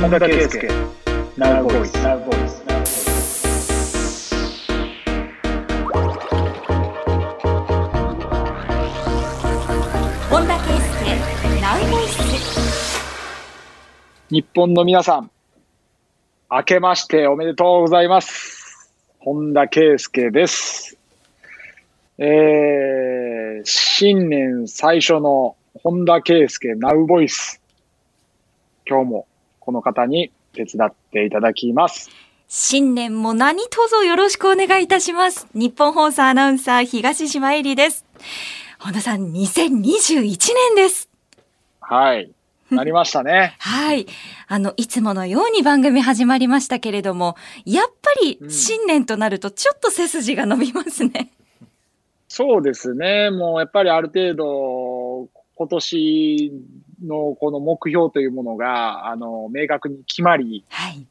本田圭佑 Now Voice Now Voice 本田圭佑ナウボイス。日本の皆さん明けましておめでとうございます。本田圭佑です。えー、新年最初の本田圭佑 Now Voice 今日もこの方に手伝っていただきます。新年も何卒よろしくお願いいたします。日本放送アナウンサー東島えりです。本田さん2021年です。はい。なりましたね。はい。あの、いつものように番組始まりましたけれども、やっぱり新年となるとちょっと背筋が伸びますね。そうですね。もうやっぱりある程度、今年のこの目標というものが、あの、明確に決まり、はい。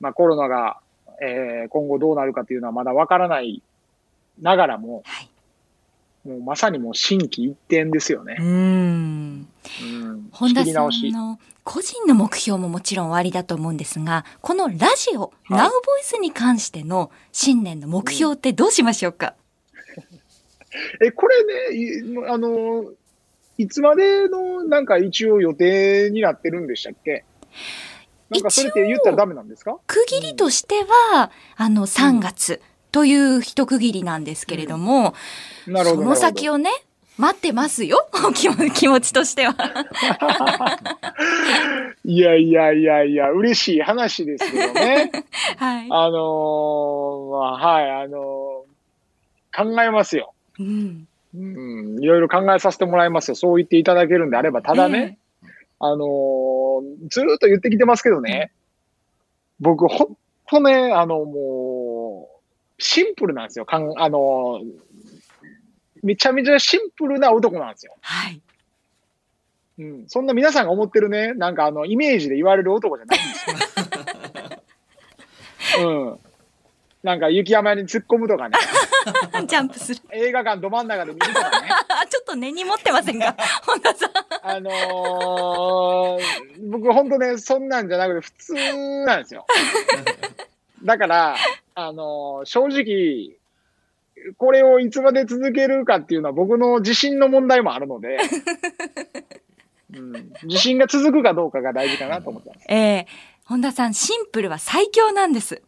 まあコロナが、えー今後どうなるかというのはまだわからないながらも、はい。もうまさにもう心機一転ですよねう。ーん。うん。本田さんの個人の目標ももちろん終わりだと思うんですが、このラジオ、いナウボイスに関しての新年の目標ってどうしましょうか、え、これね、いあの、いつまでのなんか一応予定になってるんでしたっけ？なんかそれって言ったらダメなんですか？区切りとしては、あの、3月という一区切りなんですけれども、なるほど。その先を。をね、待ってますよ、気持気持ちとしては。いやいやいやいや、嬉しい話ですけどね。はい。あのーまあ、はい、あのー考えますよ。うん。うん、いろいろ考えさせてもらいますよ。そう言っていただけるんであれば、ただね、あのーずーっと言ってきてますけどね、僕、ほんとね、あの、もう、シンプルなんですよ。かんあのーめちゃめちゃシンプルな男なんですよ。はい。うん。そんな皆さんが思ってるね、なんかあの、イメージで言われる男じゃないんですよ。うん。なんか雪山に突っ込むとかね、ジャンプする。映画館ど真ん中で見るとかね。あ、ちょっと根に持ってませんか？本田さん。あのー、僕本当ね、そんなんじゃなくて普通なんですよ。だから、あのー正直、これをいつまで続けるかっていうのは僕の自信の問題もあるので、うん、自信が続くかどうかが大事かなと思ってます。ええ本田さん、シンプルは最強なんです。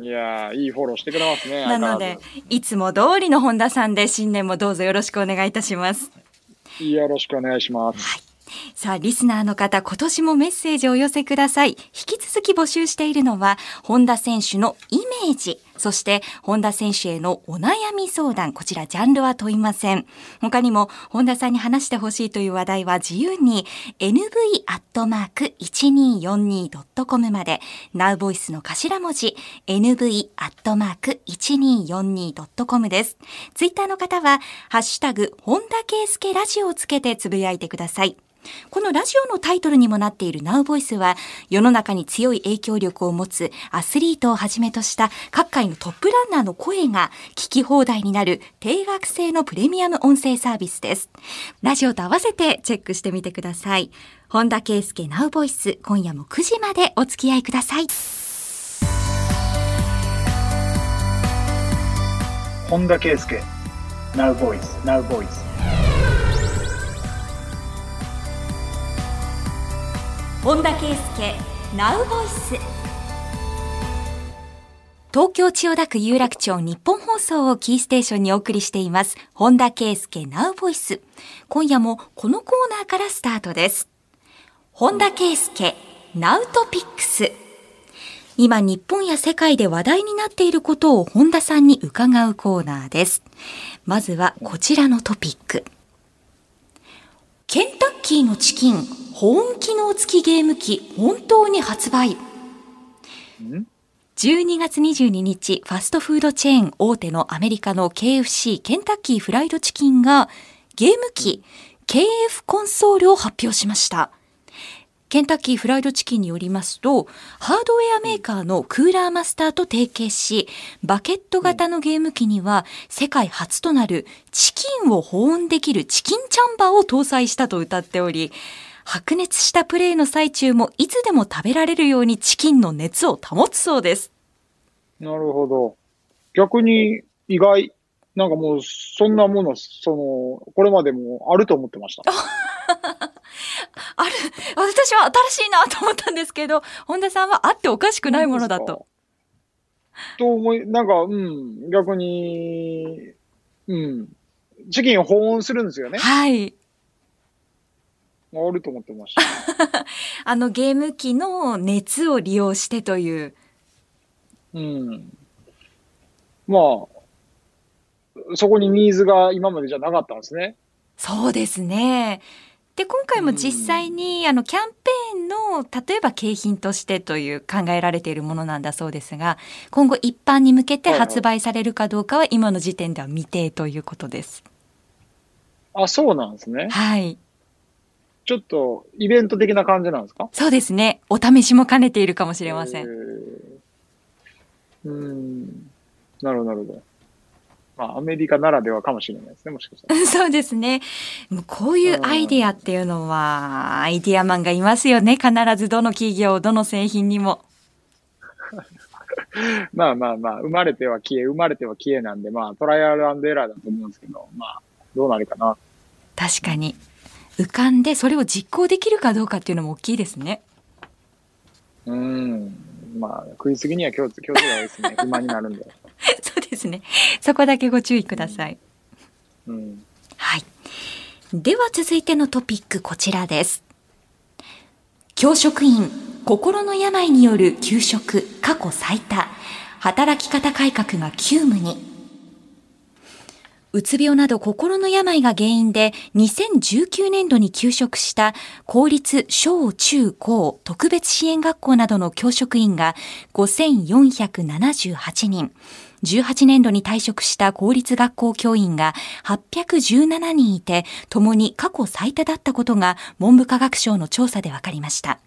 いやー、いいフォローしてくれますね。なので、いつも通りの本田さんで新年もどうぞよろしくお願いいたします。よろしくお願いします。さあ、リスナーの方、今年もメッセージをお寄せください。引き続き募集しているのは、本田選手のイメージ、そして、本田選手へのお悩み相談、こちら、ジャンルは問いません。他にも、本田さんに話してほしいという話題は自由に、nv.1242.com まで、Now Voice の頭文字、nv.1242.com です。ツイッターの方は、ハッシュタグ、本田圭佑ラジオをつけてつぶやいてください。このラジオのタイトルにもなっている Now Voice は世の中に強い影響力を持つアスリートをはじめとした各界のトップランナーの声が聞き放題になる定額制のプレミアム音声サービスです。ラジオと合わせてチェックしてみてください。本田圭佑 Now Voice 今夜も9時までお付き合いください。本田圭佑 Now Voice, Now Voice. 本田圭佑 Now Voice 東京千代田区有楽町日本放送をキーステーションにお送りしています本田圭佑 Now Voice 今夜もこのコーナーからスタートです。本田圭佑 Now Topics 今日本や世界で話題になっていることを本田さんに伺うコーナーです。まずはこちらのトピック。ケンタッキーのチキン保温機能付きゲーム機本当に発売。12月22日ファストフードチェーン大手のアメリカの KFC ケンタッキーフライドチキンがゲーム機 KF コンソールを発表しましたケンタッキーフライドチキンによりますと、ハードウェアメーカーのクーラーマスターと提携し、バケット型のゲーム機には世界初となるチキンを保温できるチキンチャンバーを搭載したと謳っており、白熱したプレーの最中もいつでも食べられるようにチキンの熱を保つそうです。なるほど。逆に意外、なんかもうそんなもの、その、これまでもあると思ってました。ある、私は新しいなと思ったんですけど、本田さんはあっておかしくないものだと。と思い、なんか、うん、逆に、うん。チキンを保温するんですよね。はい。あると思ってました。あのゲーム機の熱を利用してという。うん。まあ、そこにニーズが今までじゃなかったんですね。そうですね。で、今回も実際に、あの、キャンペーンの、例えば景品としてという考えられているものなんだそうですが、今後一般に向けて発売されるかどうかは今の時点では未定ということです。あ、そうなんですね。はい。ちょっと、イベント的な感じなんですか？そうですね。お試しも兼ねているかもしれません。えーうん。なるほど、なるほど。まあ、アメリカならではかもしれないですね、もしかしたら。そうですね。もうこういうアイディアっていうのは、アイディアマンがいますよね。必ずどの企業、どの製品にも。まあまあまあ、生まれては消え、生まれては消えなんで、まあ、トライアルエラーだと思うんですけど、まあ、どうなるかな。確かに。浮かんでそれを実行できるかどうかっていうのも大きいですね。うん。まあ、食いすぎには気をつけた方がいいですね。不満になるんで。そうですね。そこだけご注意ください。うん。はい。では続いてのトピックこちらです。教職員、心の病による休職過去最多。働き方改革が急務に。うつ病など心の病が原因で2019年度に休職した公立小中高特別支援学校などの教職員が5478人。18年度に退職した公立学校教員が817人いて、ともに過去最多だったことが文部科学省の調査で分かりました。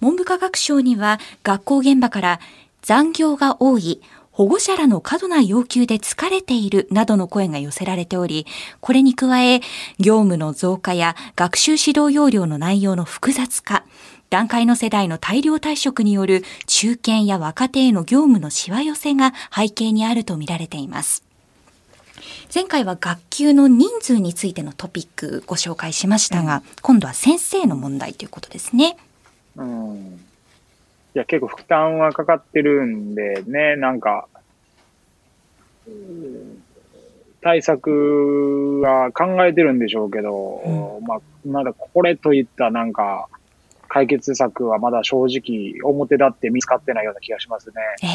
文部科学省には学校現場から残業が多い、保護者らの過度な要求で疲れているなどの声が寄せられており、これに加え、業務の増加や学習指導要領の内容の複雑化、段階の世代の大量退職による中堅や若手への業務のしわ寄せが背景にあるとみられています。前回は学級の人数についてのトピックご紹介しましたが、今度は先生の問題ということですね。うん。いや、結構負担はかかってるんでね、なんか、うん対策は考えてるんでしょうけど、まあ、まだこれといったなんか、解決策はまだ正直表立って見つかってないような気がしますね。え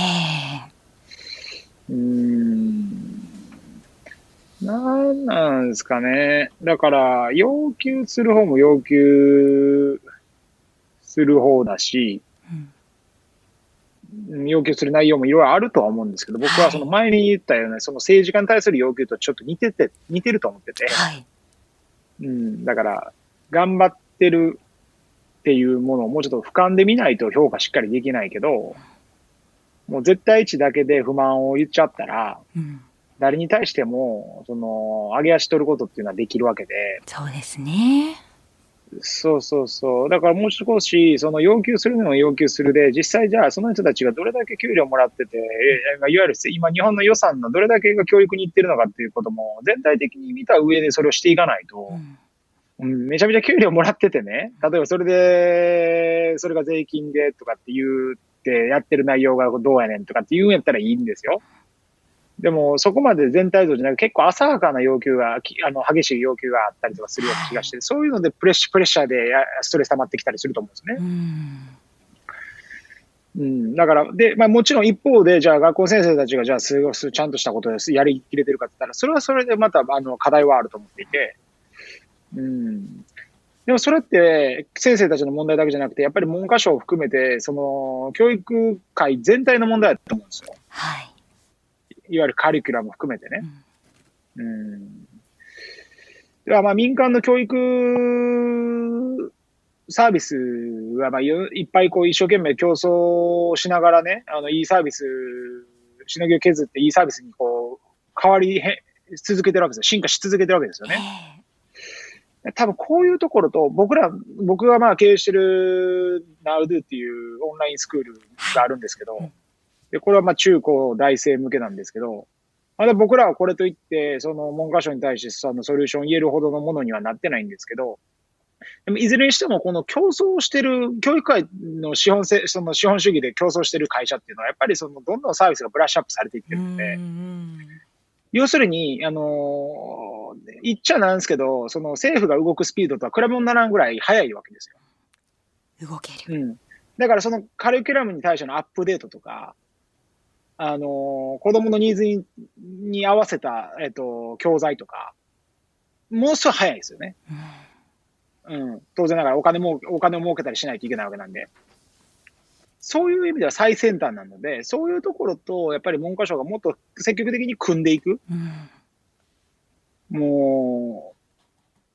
えうーん。なんなんですかね。だから、要求する方も要求する方だし、うん要求する内容もいろいろあるとは思うんですけど、僕はその前に言ったような、その政治家に対する要求とちょっと似てて、似てると思ってて、はい。うん、だから、頑張ってるっていうものをもうちょっと俯瞰で見ないと評価しっかりできないけど、もう絶対値だけで不満を言っちゃったら、うん、誰に対しても、その、上げ足取ることっていうのはできるわけで、そうですね。そうそうそう。だからもう少し、その要求するのを要求するで、実際じゃあその人たちがどれだけ給料もらってて、えいわゆる今日本の予算のどれだけが教育に行ってるのかっていうことも全体的に見た上でそれをしていかないとう、んうん、めちゃめちゃ給料もらっててね、例えばそれで、それが税金でとかって言ってやってる内容がどうやねんとかって言うんやったらいいんですよ。でも、そこまで全体像じゃなく結構浅はかな要求が、きあの、激しい要求があったりとかするような気がして、そういうのでプレッシプレッシャーでやストレス溜まってきたりすると思うんですね。うんうん。だから、で、まあもちろん一方で、じゃあ学校先生たちが、じゃあすごいちゃんとしたことです、やりきれてるかって言ったら、それはそれでまた、あの、課題はあると思っていて、うん。でもそれって、先生たちの問題だけじゃなくて、やっぱり文科省を含めて、その、教育界全体の問題だと思うんですよ。はい。いわゆるカリキュラム含めてねう。んうん。では、まあ民間の教育サービスは、まあ、よいっぱいこう一生懸命競争しながらね、あの、いいサービス、しのぎを削っていいサービスにこう、変わりへ続けてるわけですよ。進化し続けてるわけですよね。多分こういうところと、僕ら、僕がまあ経営してる NowDo っていうオンラインスクールがあるんですけど、うん。で、これはまあ中高大生向けなんですけど、まだ僕らはこれといって、その文科省に対してそのソリューションを言えるほどのものにはなってないんですけど、でもいずれにしてもこの競争してる、教育界の資本性、その資本主義で競争してる会社っていうのは、やっぱりそのどんどんサービスがブラッシュアップされていってるんで、うん要するに、あのー言っちゃなんですけど、その政府が動くスピードとは比べ物にならんぐらい速いわけですよ。動ける。うん。だからそのカリキュラムに対してのアップデートとか、あのー子供のニーズにに合わせた、えっ、と、教材とか、ものすごい早いですよね。うんうん。当然ながらお金も、お金を儲けたりしないといけないわけなんで。そういう意味では最先端なので、そういうところと、やっぱり文科省がもっと積極的に組んでいく。うんもう、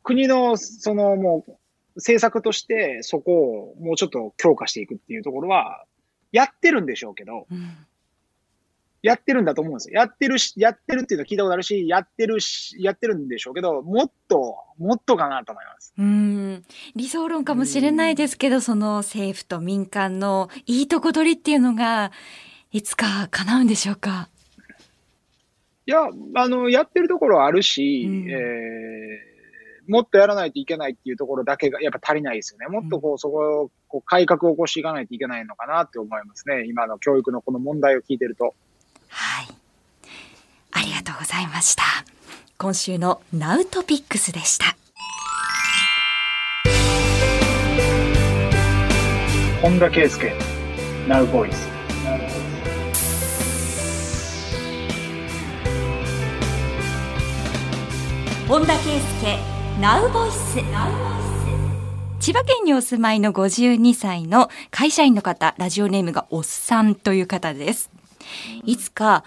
国の、そのもう、政策としてそこをもうちょっと強化していくっていうところは、やってるんでしょうけど、うんやってるんだと思うんですよ。やってるし、やってるっていうの聞いたことあるし、やってるし、やってるんでしょうけど、もっと、もっとかなと思います。うん理想論かもしれないですけど、その政府と民間のいいとこ取りっていうのが、いつか叶うんでしょうか？いや、あの、やってるところはあるし、うんえーもっとやらないといけないっていうところだけがやっぱ足りないですよね。もっとこう、そこをこう改革を起こしていかないといけないのかなって思いますね。今の教育のこの問題を聞いてると。はい。ありがとうございました。今週のナウトピックスでした。本田圭佑、Now Voice。本田圭佑ナウボイス千葉県にお住まいの52歳の会社員の方ラジオネームがおっさんという方ですいつか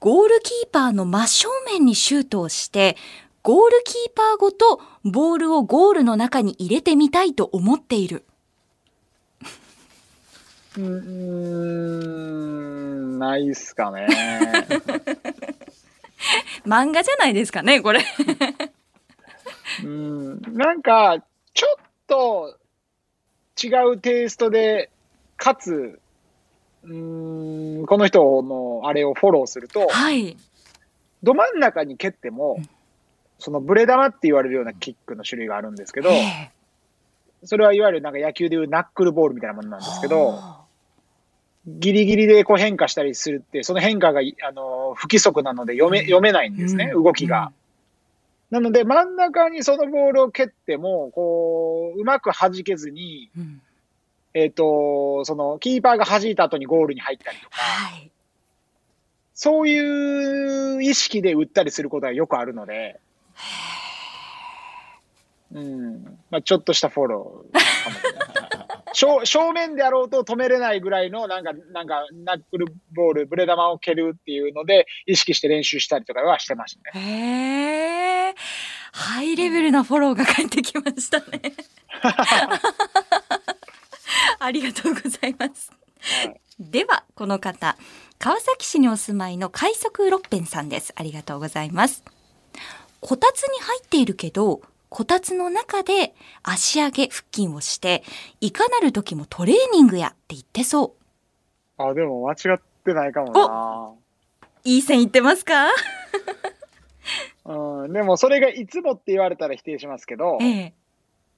ゴールキーパーの真正面にシュートをしてゴールキーパーごとボールをゴールの中に入れてみたいと思っている。うーん、ないっすかね。漫画じゃないですかねこれ。うん、なんか、ちょっと違うテイストで、かつ、うーん、この人のあれをフォローすると、はい。ど真ん中に蹴っても、そのブレ玉って言われるようなキックの種類があるんですけど、ええ。それはいわゆるなんか野球でいうナックルボールみたいなものなんですけど、はギリギリでこう変化したりするって、その変化があの不規則なので読め読めないんですね、うん。動きが。なので、真ん中にそのボールを蹴っても、こう、うまく弾けずに、えっ、と、その、キーパーが弾いた後にゴールに入ったりとか、はいそういう意識で打ったりすることがよくあるので、うん。まあ、ちょっとしたフォローかもしれない。正正面であろうと止めれないぐらいの、なんか、なんか、ナックルボール、ブレ玉を蹴るっていうので、意識して練習したりとかはしてましたね。へえ、ハイレベルなフォローが返ってきましたね。ありがとうございます。はいでは、この方、川崎市にお住まいの快速ロッペンさんです。ありがとうございます。こたつに入っているけど、こたつの中で足上げ腹筋をして、いかなる時もトレーニングやって言ってそう。あ、でも間違ってないかもいい線いってますか？な。うん。でも、それがいつもって言われたら否定しますけど、ええ。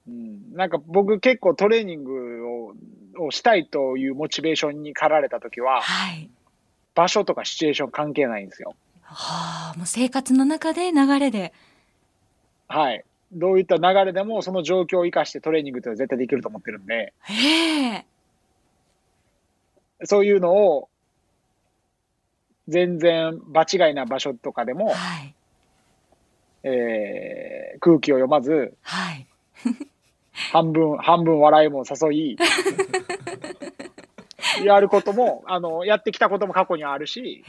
うん、なんか僕結構トレーニングををしたいというモチベーションに駆られた時は、はい。場所とかシチュエーション関係ないんですよ。はあ、もう生活の中で流れで。はい。どういった流れでもその状況を生かしてトレーニングって絶対できると思ってるんで、へえ。そういうのを全然場違いな場所とかでも、はい。えー空気を読まず、はい。半分、半分笑いも誘い、やることも、あの、やってきたことも過去にはあるし。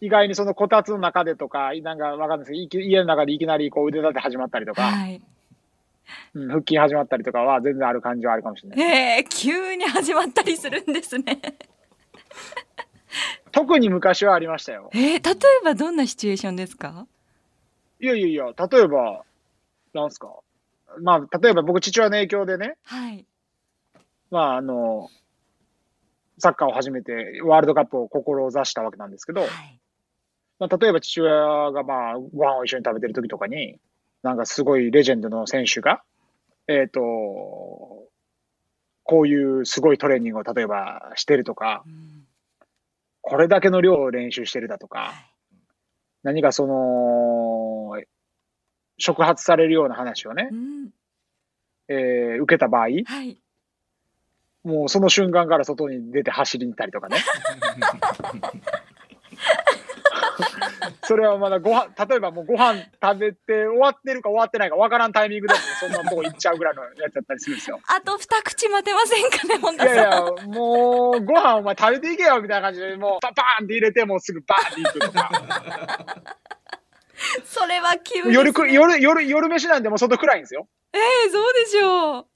意外にそのこたつの中でとか、なんかわかんないですけど家の中でいきなりこう腕立て始まったりとか、はい。うん、腹筋始まったりとかは全然ある感じはあるかもしれない。へえ、急に始まったりするんですね。特に昔はありましたよ。えー、例えばどんなシチュエーションですか？いやいやいや、例えば、なんすか？まあ、例えば僕、父親の影響でね、はい。まあ、あの、サッカーを始めて、ワールドカップを志したわけなんですけど、はい。まあ、例えば父親がまあ、ご飯を一緒に食べてる時とかに、なんかすごいレジェンドの選手が、えっ、と、こういうすごいトレーニングを例えばしてるとか、うんこれだけの量を練習してるだとか、はい何かその、触発されるような話をねう、んえー受けた場合、はい。もうその瞬間から外に出て走りに行ったりとかね。それはまだご飯、例えばもうご飯食べて終わってるか終わってないか分からんタイミングでもそんなとこ行っちゃうぐらいのやつだったりするんですよ。あと二口待てませんかね、本い田さん。やいや、もうご飯お前食べていけよみたいな感じで、もうパパーンって入れて、もうすぐバーンって行くとか。それは急です、ね。夜く、夜、夜、夜飯なんでもう外暗いんですよ。ええそうでしょう。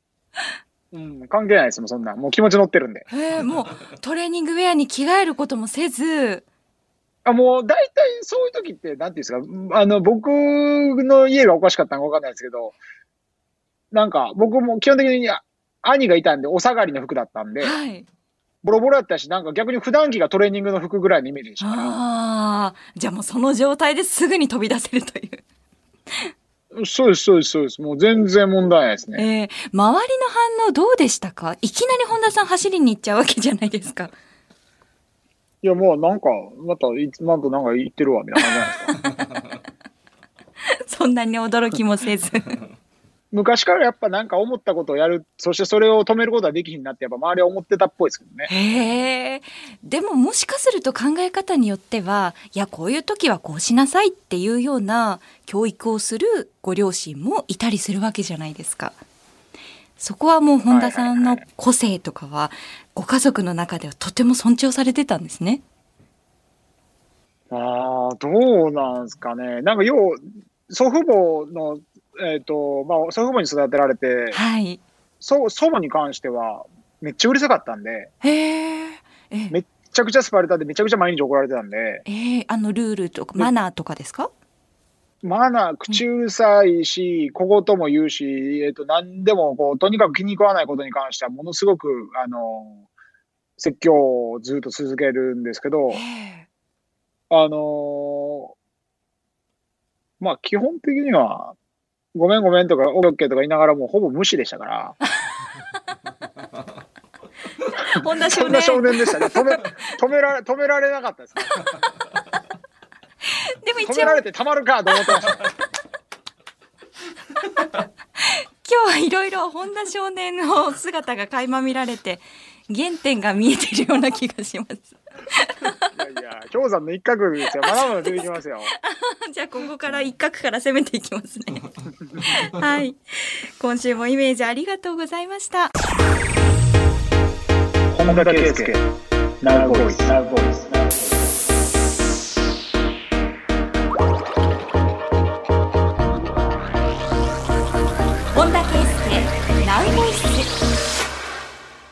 うん、関係ないですもん、そんな。もう気持ち乗ってるんで。ええもうトレーニングウェアに着替えることもせず、あもう大体そういう時って、なんていうんですか、あの、僕の家がおかしかったのかわかんないですけど、なんか僕も基本的にあ兄がいたんで、お下がりの服だったんで、はい。ボロボロやったし、なんか逆に普段着がトレーニングの服ぐらいのイメージでしたから、ああ、じゃあもうその状態ですぐに飛び出せるという。そうです、そうです、そうです。もう全然問題ないですね。ええ周りの反応どうでしたか？いきなり本田さん走りに行っちゃうわけじゃないですか。いや、もうなんか、また、いつまたなんか言ってるわ、みたいな感ですか。そんなに驚きもせず。昔からやっぱなんか思ったことをやる、そしてそれを止めることができひんなって、やっぱ周りは思ってたっぽいですけどね。へえ。でももしかすると考え方によっては、いや、こういう時はこうしなさいっていうような教育をするご両親もいたりするわけじゃないですか。そこはもう本田さんの個性とかは、ご家族の中ではとても尊重されてたんですね。ああ、どうなんですかね。なんかよう、祖父母の、えっ、と、まあ、祖父母に育てられて、はい。そ祖母に関しては、めっちゃうるさかったんで、へえ。えめっちゃくちゃスパルタでめちゃくちゃ毎日怒られてたんで、えーあのルールとかマナーとかですか？マナー、口うるさいし、小言も言うし、えっ、と、何でも、こう、とにかく気に食わないことに関しては、ものすごく、あの、説教をずっと続けるんですけど、えあのまあ、基本的には、ごめんごめんとか、オッケーとか言いながらもうほぼ無視でしたから、ー本田そ少年少年でしたね。止め、止められ、止められなかったですね。でも一応止められてたまるかと思ってました。今日はいろいろ本田少年の姿が垣間見られて原点が見えてるような気がします。いやいや、氷山の一角ですよ。まだまだ出てきますよ。じゃあここから一角から攻めていきますね。はい。今週もイメージありがとうございました。本田圭佑、ナウボイス、ナウボイス。本田圭佑ナウボイス。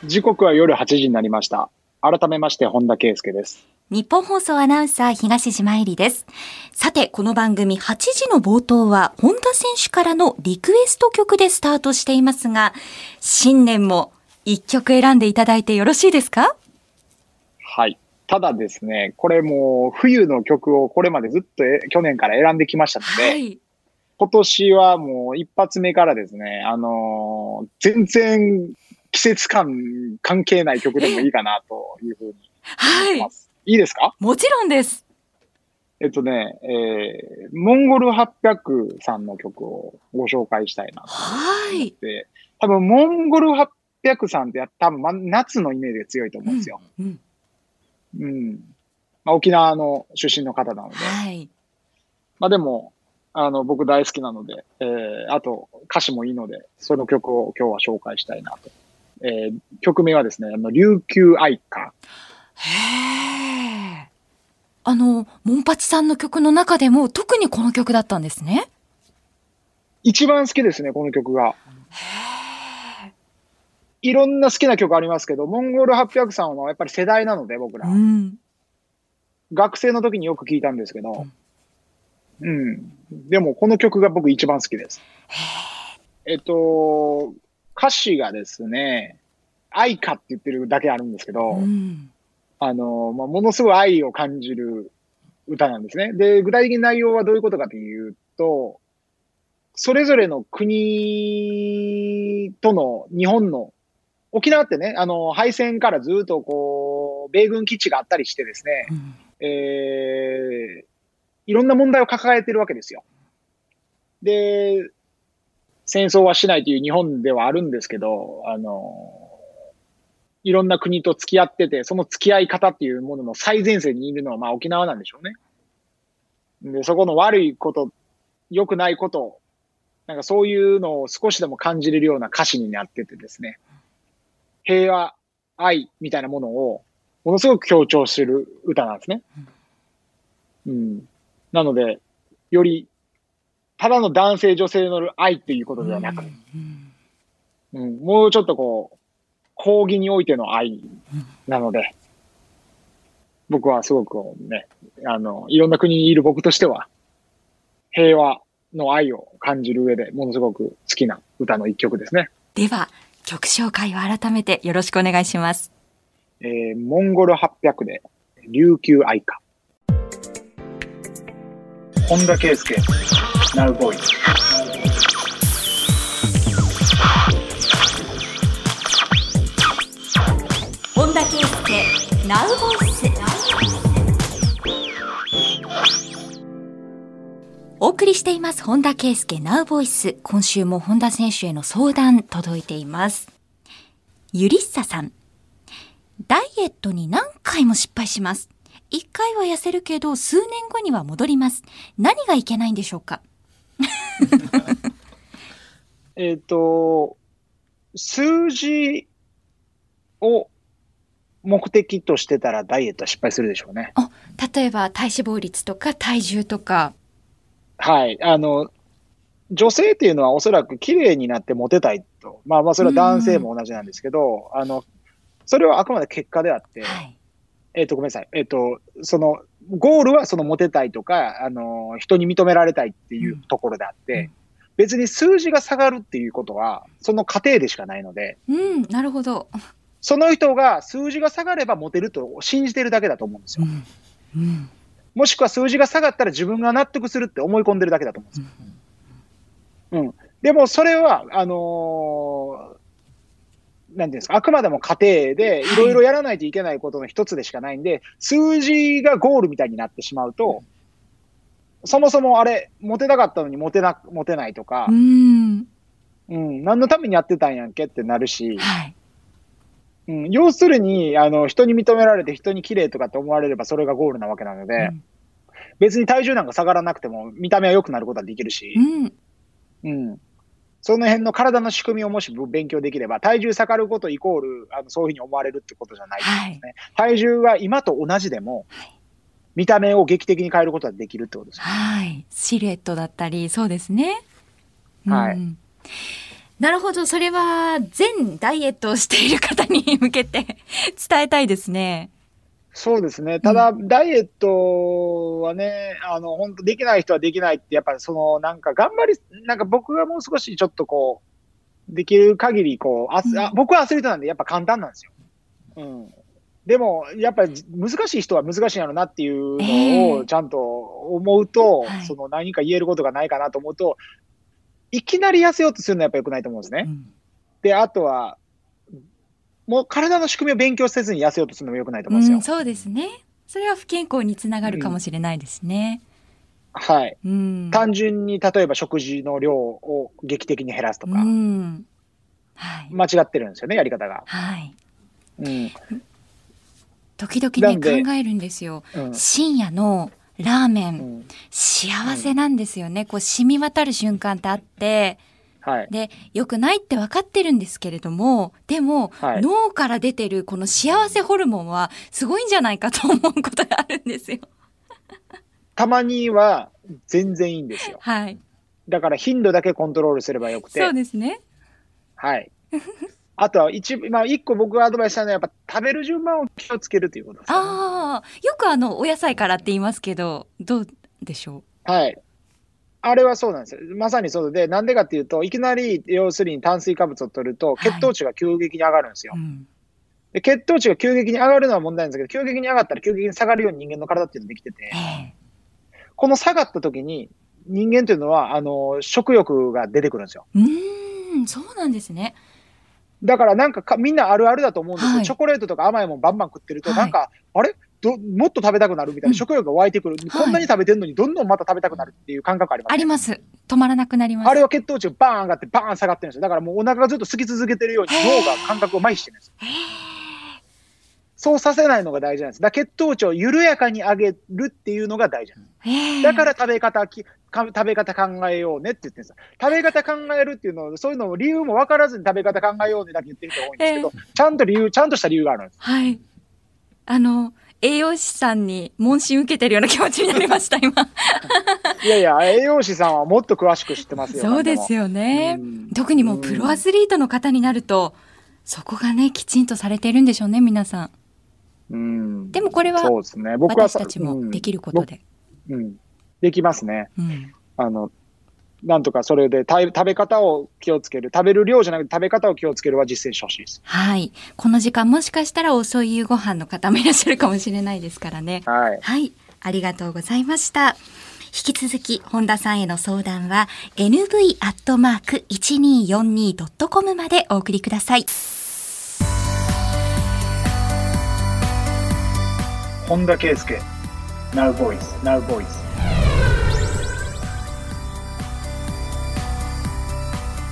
時刻は夜8時になりました。改めまして、本田圭佑です。日本放送アナウンサー東島えりです。さて、この番組8時の冒頭は本田選手からのリクエスト曲でスタートしていますが、新年も一曲選んでいただいてよろしいですか？はい。ただですね、これもう冬の曲をこれまでずっとえ去年から選んできましたので、はい。今年はもう一発目からですね、あのー全然季節感関係ない曲でもいいかなというふうに思はいいま。す。いいですか？もちろんです。えっとね、えー、モンゴル800さんの曲をご紹介したいなとはい。思って、多分モンゴル800さんって多分ま夏のイメージが強いと思うんですよ。うん。うん。まあ、沖縄の出身の方なので。はい。まあでも、あの、僕大好きなので、えー、あと歌詞もいいので、その曲を今日は紹介したいなと。えー、曲名はですね、あの、琉球愛歌。へえ。あの、モンパチさんの曲の中でも特にこの曲だったんですね？一番好きですね、この曲が。へえ。いろんな好きな曲ありますけど、モンゴル800さんはやっぱり世代なので、僕ら。うん。学生の時によく聞いたんですけど、うん。でも、この曲が僕一番好きです。へえっと、歌詞がですね、愛かって言ってるだけあるんですけど、うん。あの、まあ、ものすごい愛を感じる歌なんですね。で、具体的な内容はどういうことかというと、それぞれの国との日本の、沖縄ってね、あの、敗戦からずっとこう、米軍基地があったりしてですね、うんえー、いろんな問題を抱えてるわけですよ。で、戦争はしないという日本ではあるんですけど、あの、いろんな国と付き合ってて、その付き合い方っていうものの最前線にいるのは、まあ沖縄なんでしょうね。で、そこの悪いこと、良くないこと、なんかそういうのを少しでも感じれるような歌詞になっててですね、平和、愛みたいなものをものすごく強調してる歌なんですね。うん。なので、より、ただの男性女性の愛っていうことではなく、うんうん、もうちょっとこう、講義においての愛なので、僕はすごくね、あの、いろんな国にいる僕としては、平和の愛を感じる上でものすごく好きな歌の一曲ですね。では、曲紹介を改めてよろしくお願いします。えー、モンゴル800で、琉球愛歌。本田圭佑、ナウボーイ。本田圭佑、ナウボイス。お送りしています、本田圭佑、ナウボイス。今週も本田選手への相談届いています。ゆりっささん。ダイエットに何回も失敗します。一回は痩せるけど、数年後には戻ります。何がいけないんでしょうか？えっ、と、数字を目的としてたらダイエットは失敗するでしょうね。あ、例えば体脂肪率とか体重とか。はい。あの、女性っていうのはおそらく綺麗になってモテたいと。まあまあそれは男性も同じなんですけど、あの、それはあくまで結果であって、はい。えっ、と、ごめんなさい。えっ、と、その、ゴールはそのモテたいとか、あの、人に認められたいっていうところであって、うん別に数字が下がるっていうことは、その過程でしかないので、うん、なるほど。その人が数字が下がればモテると信じてるだけだと思うんですよ。ん。うん。もしくは数字が下がったら自分が納得するって思い込んでるだけだと思うんですよ。うん。でもそれは、あのーなんていうんですか、あくまでも過程でいろいろやらないといけないことの一つでしかないんで、数字がゴールみたいになってしまうと、そもそもあれ、モテたかったのにモテな、モテないとかう、ん。うん、何のためにやってたんやんけってなるし、はい。うん、要するに、あの、人に認められて人に綺麗とかって思われればそれがゴールなわけなので、うん別に体重なんか下がらなくても見た目は良くなることはできるしう、ん。うん。その辺の体の仕組みをもし勉強できれば、体重下がることイコール、あのそういうふうに思われるってことじゃないんですね。体重が今と同じでも、見た目を劇的に変えることができるってことです。はい。シルエットだったり、そうですね。はいうんなるほど。それは、全ダイエットをしている方に向けて 伝えたいですね。そうですね。ただ、ダイエットはね、あの、本当できない人はできないって、やっぱりその、なんか頑張り、なんか僕がもう少しちょっとこう、できる限り、こう、あうんあ僕はアスリートなんで、やっぱ簡単なんですよ。うん。でも、やっぱり難しい人は難しいんやろなっていうのええをちゃんと思うと、はいその何か言えることがないかなと思うと、いきなり痩せようとするのはやっぱ良くないと思うんですね。うんで、あとは、もう体の仕組みを勉強せずに痩せようとするのも良くないと思うんですよ。うん、そうですね。それは不健康につながるかもしれないですね。はい。うん。単純に例えば食事の量を劇的に減らすとか、うん。はい。間違ってるんですよね、やり方が。はい。うん。時々ね、考えるんですよ。うん。深夜のラーメン、うん幸せなんですよね。こう染み渡る瞬間ってあって、はい。で、良くないって分かってるんですけれども、でも、はい脳から出てるこの幸せホルモンはすごいんじゃないかと思うことがあるんですよ。たまには全然いいんですよ。はい。だから頻度だけコントロールすればよくて。そうですね。はい。あとは一、まあ一個僕がアドバイスしたのはやっぱ食べる順番を気をつけるということです、ね。ああ、よくあの、お野菜からって言いますけど、どうでしょはい。あれはそうなんですよ。まさにそうで、なんでかっていうと、いきなり、要するに炭水化物を取ると、はい血糖値が急激に上がるんですよ。うんで血糖値が急激に上がるのは問題なんですけど、急激に上がったら急激に下がるように人間の体っていうのができてて、ええこの下がった時に、人間というのは、あの、食欲が出てくるんですよ。うーん、そうなんですね。だからなんかかみんなあるあるだと思うんですよ。はいチョコレートとか甘いもんバンバン食ってると、はいなんか、あれ？どもっと食べたくなるみたいな、うん食欲が湧いてくる、はいこんなに食べてるのにどんどんまた食べたくなるっていう感覚あります、あります。止まらなくなります。あれは血糖値がバーン上がってバーン下がってるんですよ。だからもうお腹がずっと空き続けてるように脳が感覚を麻痺してるんですよ。そうさせないのが大事なんです。だ血糖値を緩やかに上げるっていうのが大事なんです。ええだから食べ方きか、食べ方考えようねって言ってるんですよ。食べ方考えるっていうのを、そういうのを理由も分からずに食べ方考えようねだけ言ってる人が多いんですけど、ちゃんと理由、ちゃんとした理由があるんです。はい。あの、栄養士さんに問診受けてるような気持ちになりました、今。いやいや、栄養士さんはもっと詳しく知ってますよ。そうですよ。よねうん。特にもうプロアスリートの方になると、そこがね、きちんとされてるんでしょうね、皆さん。うん。でもこれはそうですね。僕は私たちもできることで。うん。うんできますね。うん。あの、なんとかそれでた食べ方を気をつける。食べる量じゃなくて食べ方を気をつけるは実践してほしいです。はい。この時間もしかしたら遅い夕ご飯の方もいらっしゃるかもしれないですからね。はい。はい。ありがとうございました。引き続き、本田さんへの相談は、nv.1242.com までお送りください。本田圭佑。Now Voice。Now Voice。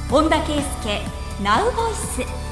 本田圭佑、ナウボイス。